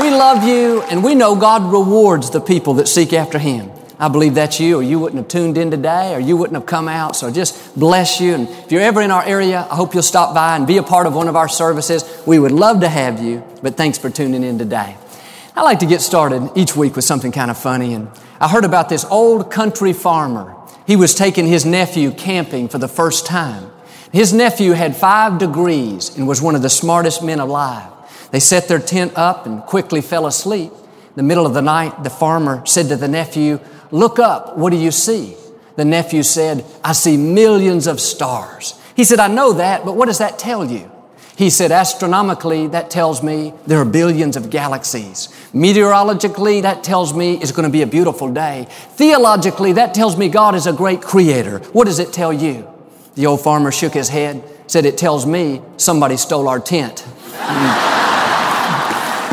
We love you, and we know God rewards the people that seek after Him. I believe that's you, or you wouldn't have tuned in today, or you wouldn't have come out. So just bless you. And if you're ever in our area, I hope you'll stop by and be a part of one of our services. We would love to have you, but thanks for tuning in today. I like to get started each week with something kind of funny. And I heard about this old country farmer. He was taking his nephew camping for the first time. His nephew had five degrees and was one of the smartest men alive. They set their tent up and quickly fell asleep. In the middle of the night, the farmer said to the nephew, Look up, what do you see? The nephew said, I see millions of stars. He said, I know that, but what does that tell you? He said, astronomically, that tells me there are billions of galaxies. Meteorologically, that tells me it's going to be a beautiful day. Theologically, that tells me God is a great creator. What does it tell you? The old farmer shook his head, said, It tells me somebody stole our tent.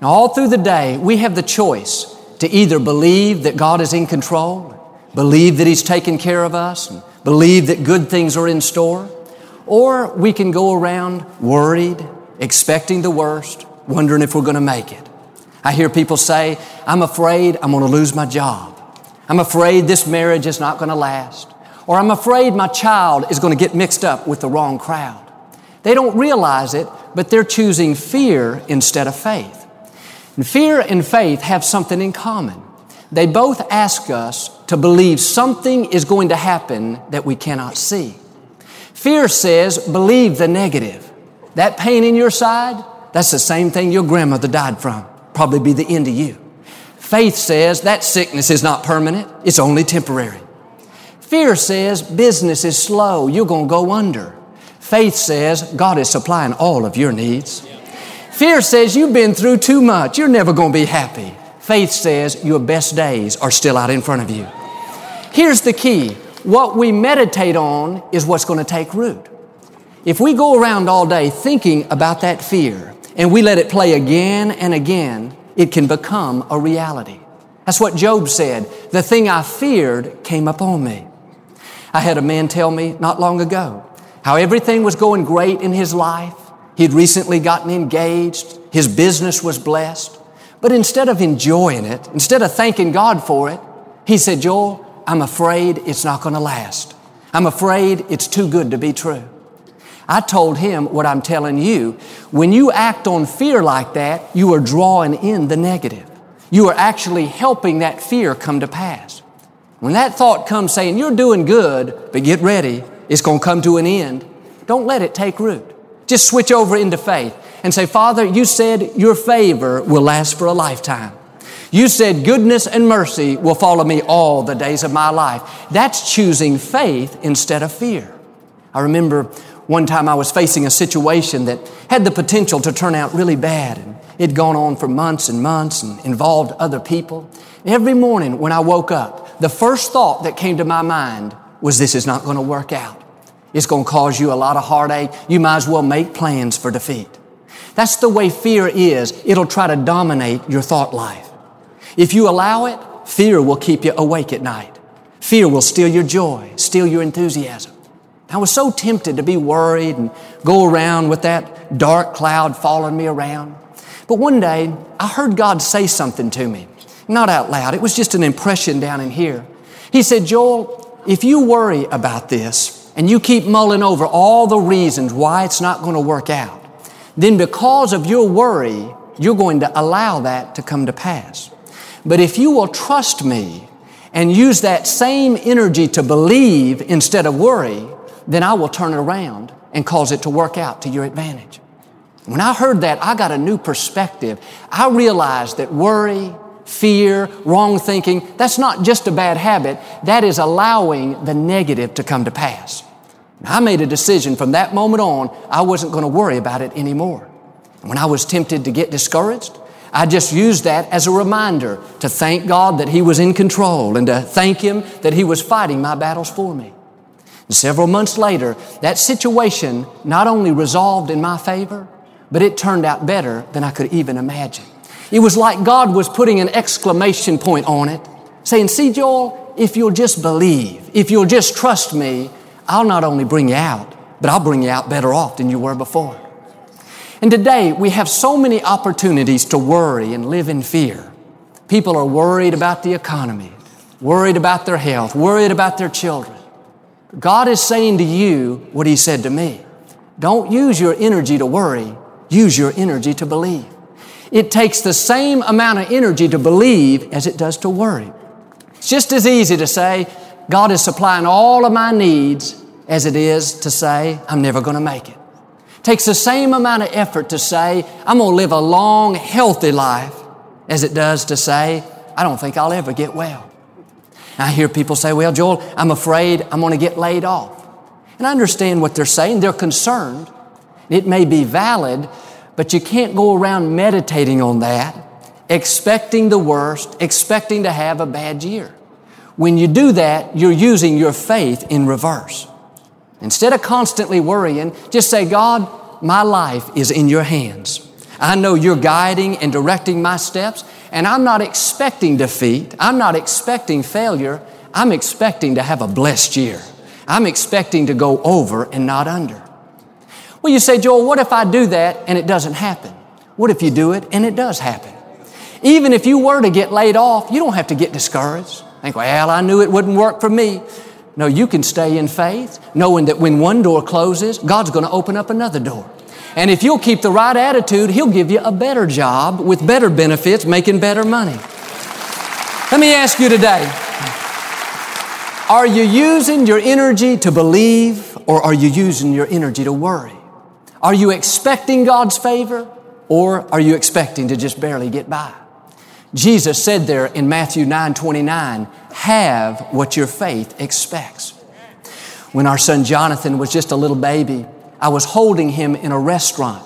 Now, all through the day, we have the choice to either believe that God is in control, believe that He's taking care of us, and believe that good things are in store, or we can go around worried, expecting the worst, wondering if we're going to make it. I hear people say, I'm afraid I'm going to lose my job. I'm afraid this marriage is not going to last. Or I'm afraid my child is going to get mixed up with the wrong crowd. They don't realize it, but they're choosing fear instead of faith. And fear and faith have something in common. They both ask us to believe something is going to happen that we cannot see. Fear says, believe the negative. That pain in your side, that's the same thing your grandmother died from. Probably be the end of you. Faith says that sickness is not permanent, it's only temporary. Fear says business is slow, you're going to go under. Faith says God is supplying all of your needs. Fear says you've been through too much. You're never going to be happy. Faith says your best days are still out in front of you. Here's the key. What we meditate on is what's going to take root. If we go around all day thinking about that fear and we let it play again and again, it can become a reality. That's what Job said. The thing I feared came upon me. I had a man tell me not long ago how everything was going great in his life. He'd recently gotten engaged. His business was blessed. But instead of enjoying it, instead of thanking God for it, he said, Joel, I'm afraid it's not going to last. I'm afraid it's too good to be true. I told him what I'm telling you. When you act on fear like that, you are drawing in the negative. You are actually helping that fear come to pass. When that thought comes saying, You're doing good, but get ready, it's going to come to an end, don't let it take root. Just switch over into faith and say, Father, you said your favor will last for a lifetime. You said goodness and mercy will follow me all the days of my life. That's choosing faith instead of fear. I remember one time I was facing a situation that had the potential to turn out really bad. And it'd gone on for months and months and involved other people. Every morning when I woke up, the first thought that came to my mind was this is not going to work out. It's going to cause you a lot of heartache. You might as well make plans for defeat. That's the way fear is. It'll try to dominate your thought life. If you allow it, fear will keep you awake at night. Fear will steal your joy, steal your enthusiasm. I was so tempted to be worried and go around with that dark cloud following me around. But one day, I heard God say something to me. Not out loud, it was just an impression down in here. He said, Joel, if you worry about this, and you keep mulling over all the reasons why it's not going to work out, then because of your worry, you're going to allow that to come to pass. But if you will trust me and use that same energy to believe instead of worry, then I will turn it around and cause it to work out to your advantage. When I heard that, I got a new perspective. I realized that worry, fear, wrong thinking, that's not just a bad habit, that is allowing the negative to come to pass. I made a decision from that moment on, I wasn't going to worry about it anymore. When I was tempted to get discouraged, I just used that as a reminder to thank God that He was in control and to thank Him that He was fighting my battles for me. And several months later, that situation not only resolved in my favor, but it turned out better than I could even imagine. It was like God was putting an exclamation point on it, saying, See, Joel, if you'll just believe, if you'll just trust me, I'll not only bring you out, but I'll bring you out better off than you were before. And today we have so many opportunities to worry and live in fear. People are worried about the economy, worried about their health, worried about their children. God is saying to you what He said to me. Don't use your energy to worry, use your energy to believe. It takes the same amount of energy to believe as it does to worry. It's just as easy to say, God is supplying all of my needs as it is to say, I'm never going to make it. it. Takes the same amount of effort to say, I'm going to live a long, healthy life as it does to say, I don't think I'll ever get well. I hear people say, Well, Joel, I'm afraid I'm going to get laid off. And I understand what they're saying. They're concerned. It may be valid, but you can't go around meditating on that, expecting the worst, expecting to have a bad year. When you do that, you're using your faith in reverse. Instead of constantly worrying, just say, God, my life is in your hands. I know you're guiding and directing my steps, and I'm not expecting defeat. I'm not expecting failure. I'm expecting to have a blessed year. I'm expecting to go over and not under. Well, you say, Joel, what if I do that and it doesn't happen? What if you do it and it does happen? Even if you were to get laid off, you don't have to get discouraged. Think, well, I knew it wouldn't work for me. No, you can stay in faith, knowing that when one door closes, God's going to open up another door. And if you'll keep the right attitude, He'll give you a better job with better benefits, making better money. Let me ask you today Are you using your energy to believe or are you using your energy to worry? Are you expecting God's favor or are you expecting to just barely get by? Jesus said there in Matthew 9 29, have what your faith expects. When our son Jonathan was just a little baby, I was holding him in a restaurant.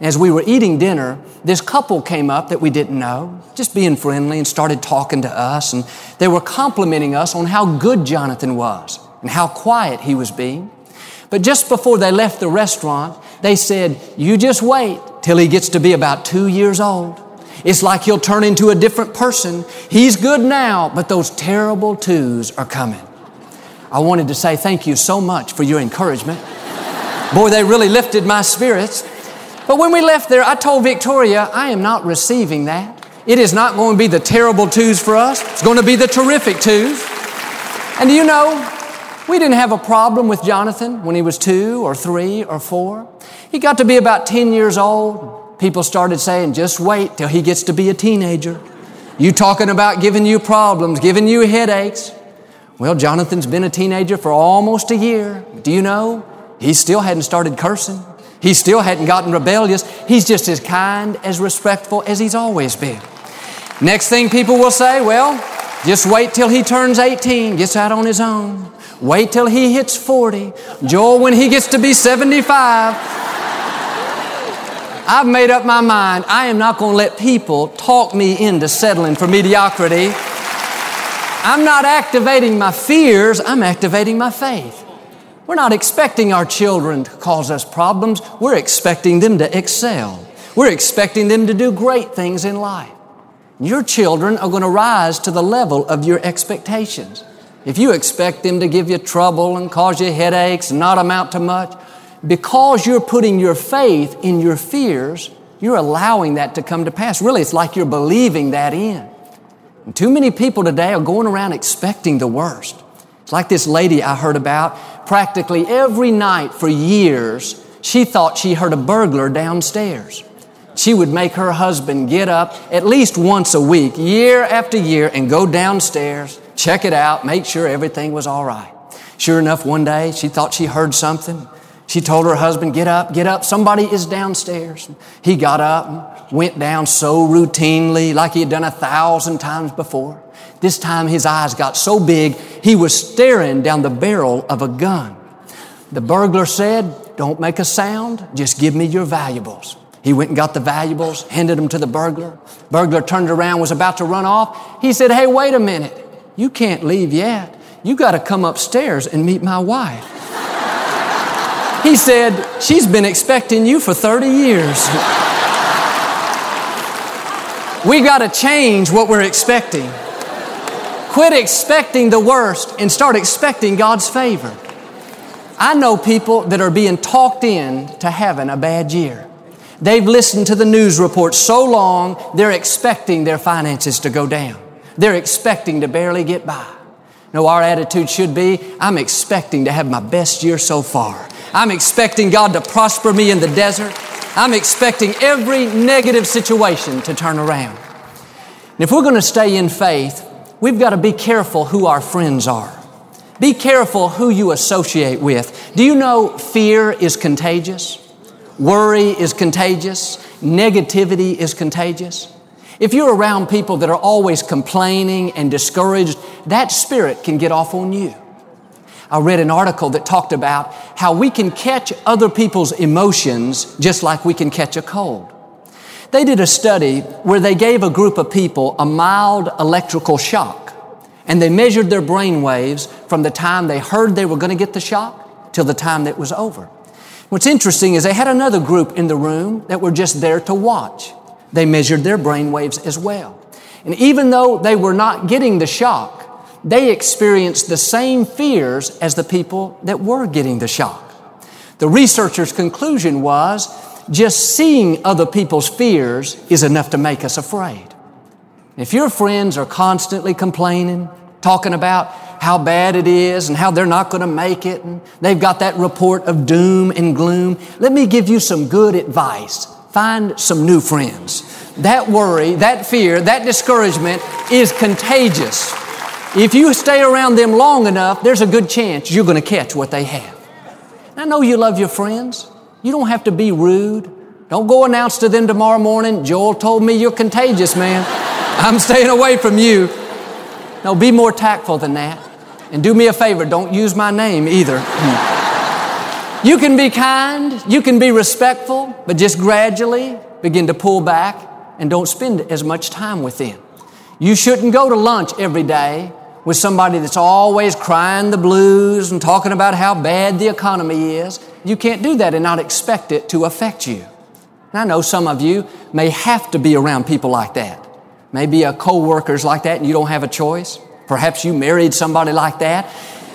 As we were eating dinner, this couple came up that we didn't know, just being friendly and started talking to us. And they were complimenting us on how good Jonathan was and how quiet he was being. But just before they left the restaurant, they said, You just wait till he gets to be about two years old. It's like he'll turn into a different person. He's good now, but those terrible twos are coming. I wanted to say thank you so much for your encouragement. Boy, they really lifted my spirits. But when we left there, I told Victoria, I am not receiving that. It is not going to be the terrible twos for us. It's going to be the terrific twos. And do you know, we didn't have a problem with Jonathan when he was two or three or four. He got to be about 10 years old people started saying, just wait till he gets to be a teenager. You talking about giving you problems, giving you headaches. Well, Jonathan's been a teenager for almost a year. Do you know? He still hadn't started cursing. He still hadn't gotten rebellious. He's just as kind, as respectful as he's always been. Next thing people will say, well, just wait till he turns 18, gets out on his own. Wait till he hits 40. Joel, when he gets to be 75, I've made up my mind. I am not going to let people talk me into settling for mediocrity. I'm not activating my fears, I'm activating my faith. We're not expecting our children to cause us problems. We're expecting them to excel. We're expecting them to do great things in life. Your children are going to rise to the level of your expectations. If you expect them to give you trouble and cause you headaches and not amount to much, because you're putting your faith in your fears, you're allowing that to come to pass. Really, it's like you're believing that in. And too many people today are going around expecting the worst. It's like this lady I heard about. Practically every night for years, she thought she heard a burglar downstairs. She would make her husband get up at least once a week, year after year, and go downstairs, check it out, make sure everything was all right. Sure enough, one day she thought she heard something. She told her husband, Get up, get up, somebody is downstairs. He got up and went down so routinely, like he had done a thousand times before. This time his eyes got so big, he was staring down the barrel of a gun. The burglar said, Don't make a sound, just give me your valuables. He went and got the valuables, handed them to the burglar. Burglar turned around, was about to run off. He said, Hey, wait a minute. You can't leave yet. You got to come upstairs and meet my wife. He said, She's been expecting you for 30 years. we got to change what we're expecting. Quit expecting the worst and start expecting God's favor. I know people that are being talked in to having a bad year. They've listened to the news reports so long, they're expecting their finances to go down. They're expecting to barely get by. No, our attitude should be, I'm expecting to have my best year so far. I'm expecting God to prosper me in the desert. I'm expecting every negative situation to turn around. And if we're going to stay in faith, we've got to be careful who our friends are. Be careful who you associate with. Do you know fear is contagious? Worry is contagious. Negativity is contagious. If you're around people that are always complaining and discouraged, that spirit can get off on you. I read an article that talked about how we can catch other people's emotions just like we can catch a cold. They did a study where they gave a group of people a mild electrical shock and they measured their brain waves from the time they heard they were going to get the shock till the time that was over. What's interesting is they had another group in the room that were just there to watch. They measured their brain waves as well. And even though they were not getting the shock, they experienced the same fears as the people that were getting the shock. The researchers' conclusion was just seeing other people's fears is enough to make us afraid. If your friends are constantly complaining, talking about how bad it is and how they're not going to make it, and they've got that report of doom and gloom, let me give you some good advice. Find some new friends. That worry, that fear, that discouragement is contagious. If you stay around them long enough, there's a good chance you're going to catch what they have. I know you love your friends. You don't have to be rude. Don't go announce to them tomorrow morning, Joel told me you're contagious, man. I'm staying away from you. No, be more tactful than that. And do me a favor, don't use my name either. You can be kind, you can be respectful, but just gradually begin to pull back and don't spend as much time with them. You shouldn't go to lunch every day with somebody that's always crying the blues and talking about how bad the economy is. You can't do that and not expect it to affect you. And I know some of you may have to be around people like that. Maybe a co-worker's like that and you don't have a choice. Perhaps you married somebody like that.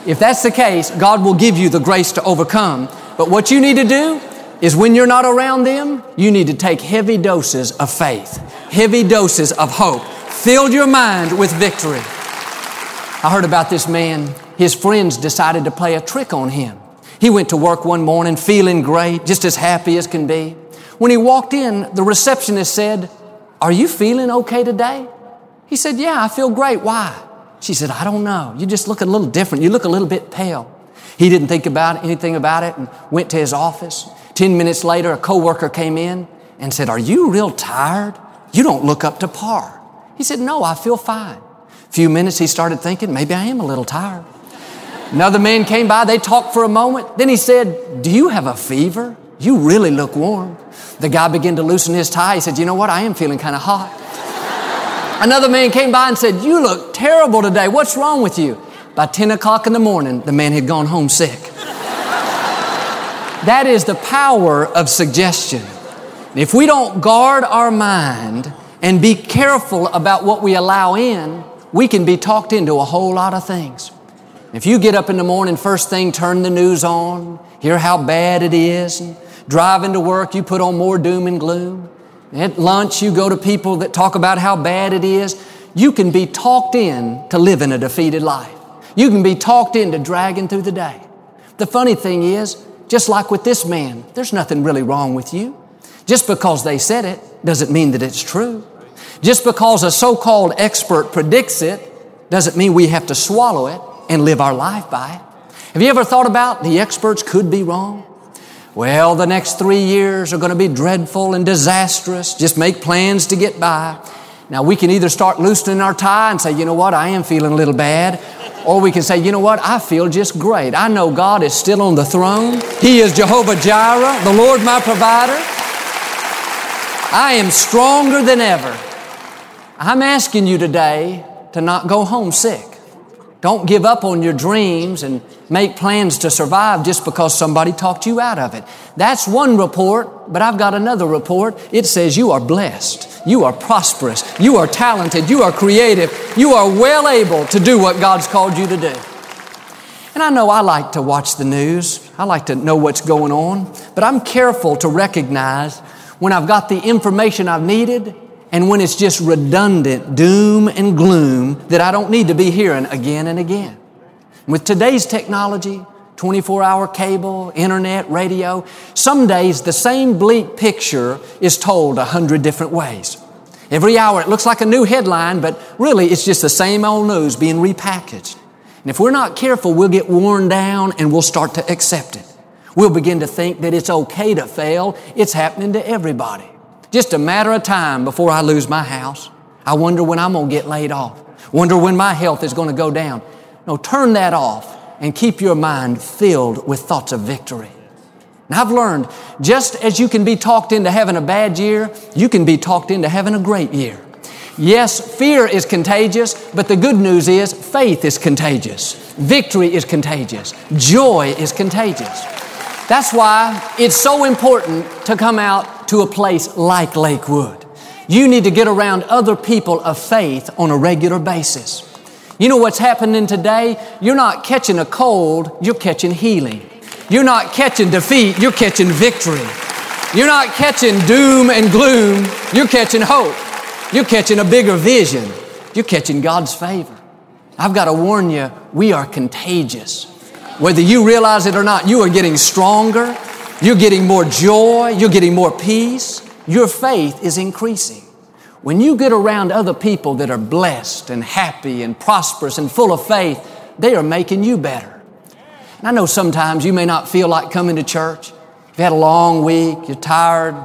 If that's the case, God will give you the grace to overcome. But what you need to do is when you're not around them, you need to take heavy doses of faith, heavy doses of hope. Fill your mind with victory. I heard about this man. His friends decided to play a trick on him. He went to work one morning feeling great, just as happy as can be. When he walked in, the receptionist said, Are you feeling okay today? He said, Yeah, I feel great. Why? She said, I don't know. You just look a little different. You look a little bit pale. He didn't think about anything about it and went to his office. Ten minutes later, a coworker came in and said, Are you real tired? You don't look up to par. He said, No, I feel fine A few minutes, he started thinking, maybe I am a little tired. Another man came by, they talked for a moment. Then he said, Do you have a fever? You really look warm. The guy began to loosen his tie. He said, You know what? I am feeling kind of hot. Another man came by and said, You look terrible today. What's wrong with you? By 10 o'clock in the morning, the man had gone home sick. that is the power of suggestion. If we don't guard our mind and be careful about what we allow in, we can be talked into a whole lot of things. If you get up in the morning, first thing, turn the news on, hear how bad it is, and driving to work, you put on more doom and gloom. At lunch, you go to people that talk about how bad it is. You can be talked in to living a defeated life. You can be talked into dragging through the day. The funny thing is, just like with this man, there's nothing really wrong with you. Just because they said it doesn't mean that it's true. Just because a so-called expert predicts it doesn't mean we have to swallow it and live our life by it. Have you ever thought about the experts could be wrong? Well, the next three years are going to be dreadful and disastrous. Just make plans to get by. Now, we can either start loosening our tie and say, you know what, I am feeling a little bad. Or we can say, you know what, I feel just great. I know God is still on the throne. He is Jehovah Jireh, the Lord my provider. I am stronger than ever. I'm asking you today to not go home sick. Don't give up on your dreams and make plans to survive just because somebody talked you out of it. That's one report, but I've got another report. It says you are blessed. You are prosperous. You are talented. You are creative. You are well able to do what God's called you to do. And I know I like to watch the news. I like to know what's going on, but I'm careful to recognize when I've got the information I've needed and when it's just redundant doom and gloom that I don't need to be hearing again and again. With today's technology, 24 hour cable, internet, radio, some days the same bleak picture is told a hundred different ways. Every hour it looks like a new headline, but really it's just the same old news being repackaged. And if we're not careful, we'll get worn down and we'll start to accept it. We'll begin to think that it's okay to fail. It's happening to everybody. Just a matter of time before I lose my house. I wonder when I'm going to get laid off. Wonder when my health is going to go down. No, turn that off and keep your mind filled with thoughts of victory. Now I've learned just as you can be talked into having a bad year, you can be talked into having a great year. Yes, fear is contagious, but the good news is faith is contagious. Victory is contagious. Joy is contagious. That's why it's so important to come out to a place like Lakewood. You need to get around other people of faith on a regular basis. You know what's happening today? You're not catching a cold, you're catching healing. You're not catching defeat, you're catching victory. You're not catching doom and gloom, you're catching hope. You're catching a bigger vision. You're catching God's favor. I've got to warn you, we are contagious. Whether you realize it or not, you are getting stronger, you're getting more joy. You're getting more peace. Your faith is increasing. When you get around other people that are blessed and happy and prosperous and full of faith, they are making you better. And I know sometimes you may not feel like coming to church. You've had a long week, you're tired,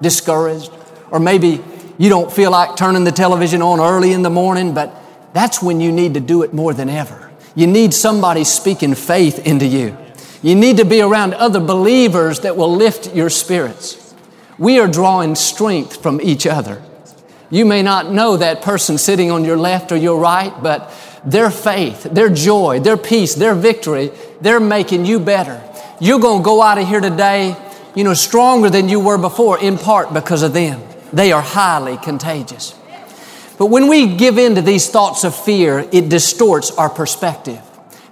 discouraged, or maybe you don't feel like turning the television on early in the morning, but that's when you need to do it more than ever. You need somebody speaking faith into you. You need to be around other believers that will lift your spirits. We are drawing strength from each other. You may not know that person sitting on your left or your right, but their faith, their joy, their peace, their victory, they're making you better. You're going to go out of here today, you know, stronger than you were before, in part because of them. They are highly contagious. But when we give in to these thoughts of fear, it distorts our perspective.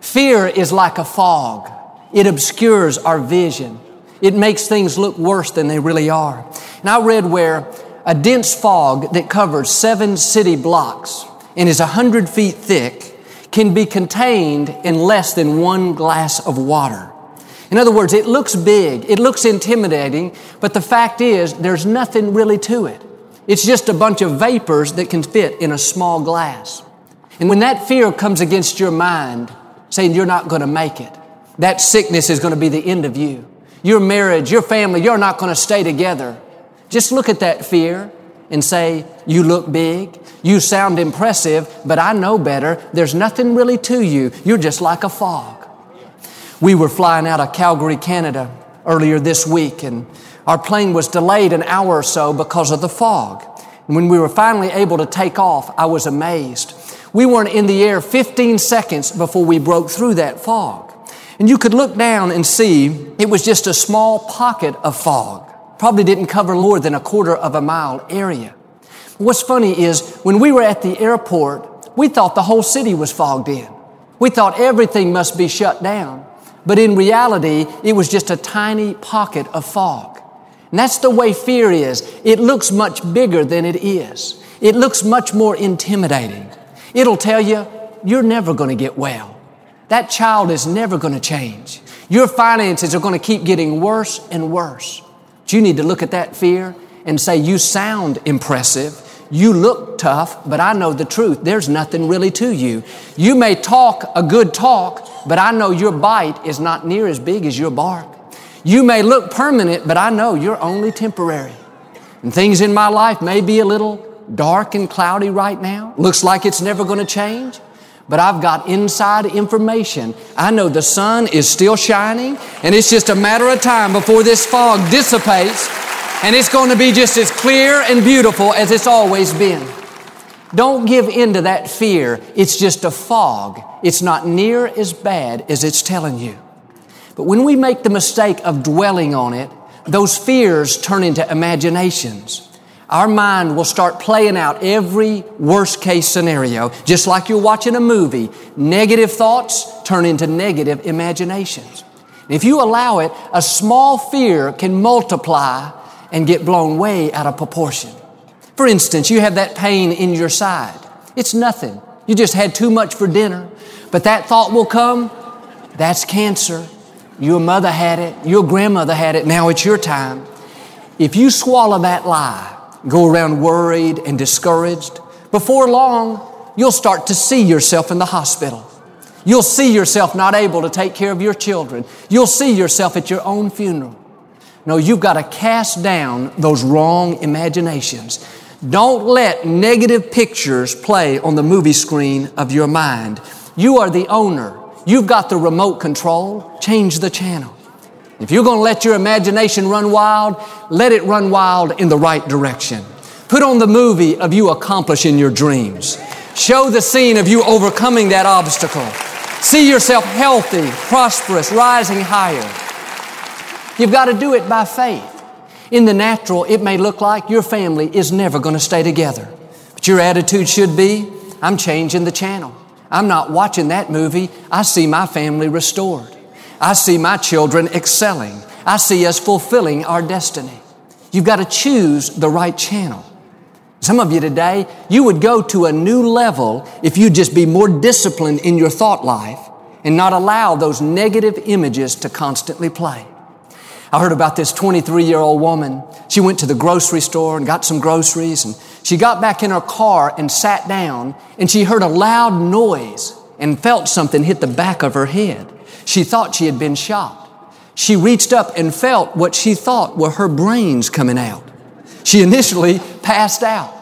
Fear is like a fog. It obscures our vision. It makes things look worse than they really are. And I read where a dense fog that covers seven city blocks and is a hundred feet thick can be contained in less than one glass of water. In other words, it looks big, it looks intimidating, but the fact is there's nothing really to it. It's just a bunch of vapors that can fit in a small glass. And when that fear comes against your mind, saying you're not going to make it, that sickness is going to be the end of you. Your marriage, your family, you're not going to stay together. Just look at that fear and say, You look big, you sound impressive, but I know better. There's nothing really to you. You're just like a fog. We were flying out of Calgary, Canada earlier this week, and our plane was delayed an hour or so because of the fog. And when we were finally able to take off, I was amazed. We weren't in the air 15 seconds before we broke through that fog. And you could look down and see it was just a small pocket of fog. Probably didn't cover more than a quarter of a mile area. What's funny is when we were at the airport, we thought the whole city was fogged in. We thought everything must be shut down. But in reality, it was just a tiny pocket of fog. And that's the way fear is. It looks much bigger than it is. It looks much more intimidating. It'll tell you, you're never going to get well. That child is never going to change. Your finances are going to keep getting worse and worse. But you need to look at that fear and say, You sound impressive. You look tough, but I know the truth. There's nothing really to you. You may talk a good talk, but I know your bite is not near as big as your bark. You may look permanent, but I know you're only temporary. And things in my life may be a little dark and cloudy right now. Looks like it's never going to change. But I've got inside information. I know the sun is still shining, and it's just a matter of time before this fog dissipates, and it's going to be just as clear and beautiful as it's always been. Don't give in to that fear. It's just a fog. It's not near as bad as it's telling you. But when we make the mistake of dwelling on it, those fears turn into imaginations. Our mind will start playing out every worst case scenario, just like you're watching a movie. Negative thoughts turn into negative imaginations. If you allow it, a small fear can multiply and get blown way out of proportion. For instance, you have that pain in your side. It's nothing. You just had too much for dinner. But that thought will come, that's cancer. Your mother had it, your grandmother had it, now it's your time. If you swallow that lie, go around worried and discouraged, before long, you'll start to see yourself in the hospital. You'll see yourself not able to take care of your children. You'll see yourself at your own funeral. No, you've got to cast down those wrong imaginations. Don't let negative pictures play on the movie screen of your mind. You are the owner. You've got the remote control. Change the channel. If you're going to let your imagination run wild, let it run wild in the right direction. Put on the movie of you accomplishing your dreams. Show the scene of you overcoming that obstacle. See yourself healthy, prosperous, rising higher. You've got to do it by faith. In the natural, it may look like your family is never going to stay together. But your attitude should be, I'm changing the channel. I'm not watching that movie. I see my family restored. I see my children excelling. I see us fulfilling our destiny. You've got to choose the right channel. Some of you today, you would go to a new level if you'd just be more disciplined in your thought life and not allow those negative images to constantly play. I heard about this 23 year old woman. She went to the grocery store and got some groceries and she got back in her car and sat down and she heard a loud noise and felt something hit the back of her head. She thought she had been shot. She reached up and felt what she thought were her brains coming out. She initially passed out.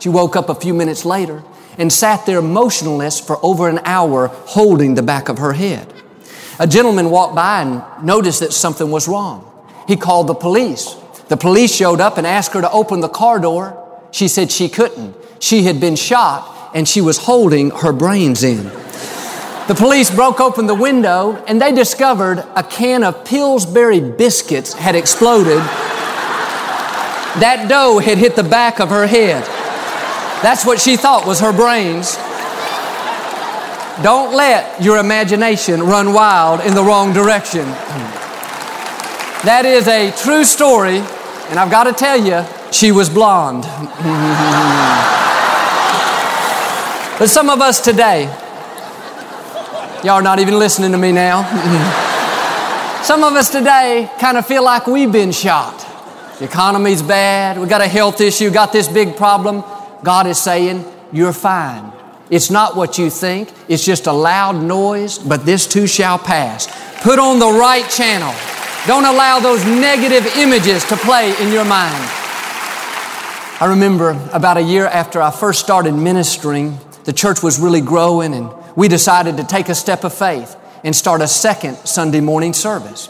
She woke up a few minutes later and sat there motionless for over an hour holding the back of her head. A gentleman walked by and noticed that something was wrong. He called the police. The police showed up and asked her to open the car door. She said she couldn't. She had been shot and she was holding her brains in. The police broke open the window and they discovered a can of Pillsbury biscuits had exploded. That dough had hit the back of her head. That's what she thought was her brains. Don't let your imagination run wild in the wrong direction. That is a true story, and I've got to tell you, she was blonde. but some of us today, Y'all are not even listening to me now. Some of us today kind of feel like we've been shot. The economy's bad. We got a health issue, got this big problem. God is saying, You're fine. It's not what you think. It's just a loud noise, but this too shall pass. Put on the right channel. Don't allow those negative images to play in your mind. I remember about a year after I first started ministering, the church was really growing and we decided to take a step of faith and start a second Sunday morning service.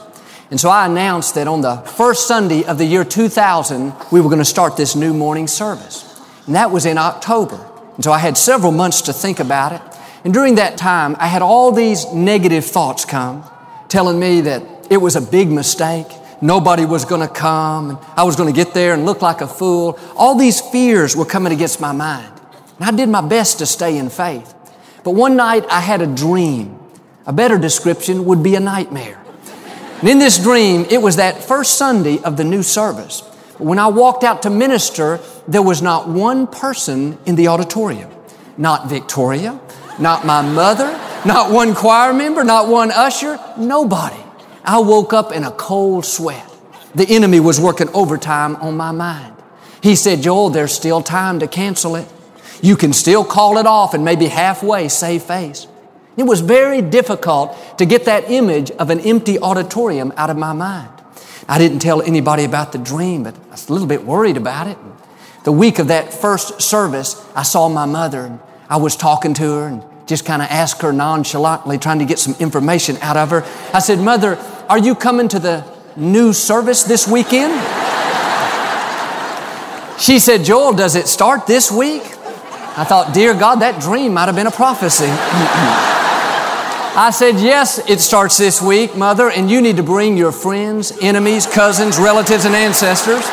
And so I announced that on the first Sunday of the year 2000, we were going to start this new morning service. And that was in October. And so I had several months to think about it. And during that time, I had all these negative thoughts come, telling me that it was a big mistake. Nobody was going to come. And I was going to get there and look like a fool. All these fears were coming against my mind. And I did my best to stay in faith. But one night I had a dream. A better description would be a nightmare. And in this dream, it was that first Sunday of the new service. When I walked out to minister, there was not one person in the auditorium. Not Victoria, not my mother, not one choir member, not one usher, nobody. I woke up in a cold sweat. The enemy was working overtime on my mind. He said, Joel, there's still time to cancel it. You can still call it off and maybe halfway save face. It was very difficult to get that image of an empty auditorium out of my mind. I didn't tell anybody about the dream, but I was a little bit worried about it. The week of that first service, I saw my mother I was talking to her and just kind of asked her nonchalantly, trying to get some information out of her. I said, Mother, are you coming to the new service this weekend? She said, Joel, does it start this week? I thought, Dear God, that dream might have been a prophecy. I said, Yes, it starts this week, Mother, and you need to bring your friends, enemies, cousins, relatives, and ancestors.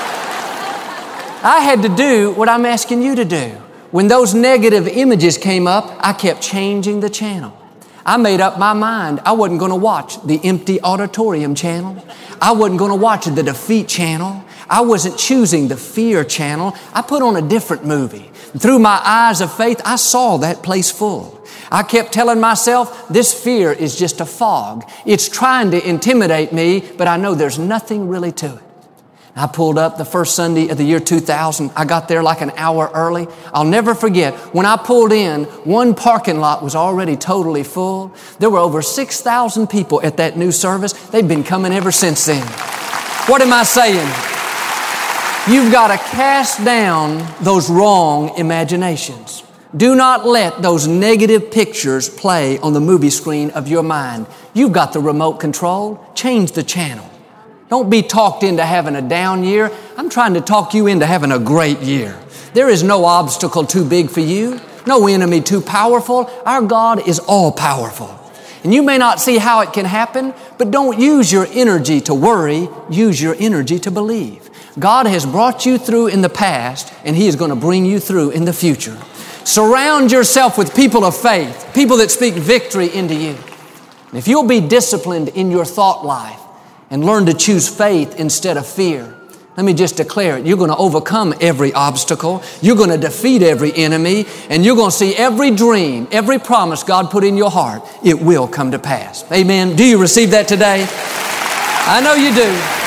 I had to do what I'm asking you to do. When those negative images came up, I kept changing the channel. I made up my mind. I wasn't going to watch the empty auditorium channel. I wasn't going to watch the defeat channel. I wasn't choosing the fear channel. I put on a different movie. Through my eyes of faith, I saw that place full. I kept telling myself, this fear is just a fog. It's trying to intimidate me, but I know there's nothing really to it. I pulled up the first Sunday of the year 2000. I got there like an hour early. I'll never forget, when I pulled in, one parking lot was already totally full. There were over 6,000 people at that new service. They've been coming ever since then. What am I saying? You've got to cast down those wrong imaginations. Do not let those negative pictures play on the movie screen of your mind. You've got the remote control. Change the channel. Don't be talked into having a down year. I'm trying to talk you into having a great year. There is no obstacle too big for you, no enemy too powerful. Our God is all powerful. And you may not see how it can happen, but don't use your energy to worry, use your energy to believe. God has brought you through in the past, and He is going to bring you through in the future. Surround yourself with people of faith, people that speak victory into you. If you'll be disciplined in your thought life, and learn to choose faith instead of fear. Let me just declare it. You're going to overcome every obstacle. You're going to defeat every enemy. And you're going to see every dream, every promise God put in your heart, it will come to pass. Amen. Do you receive that today? I know you do.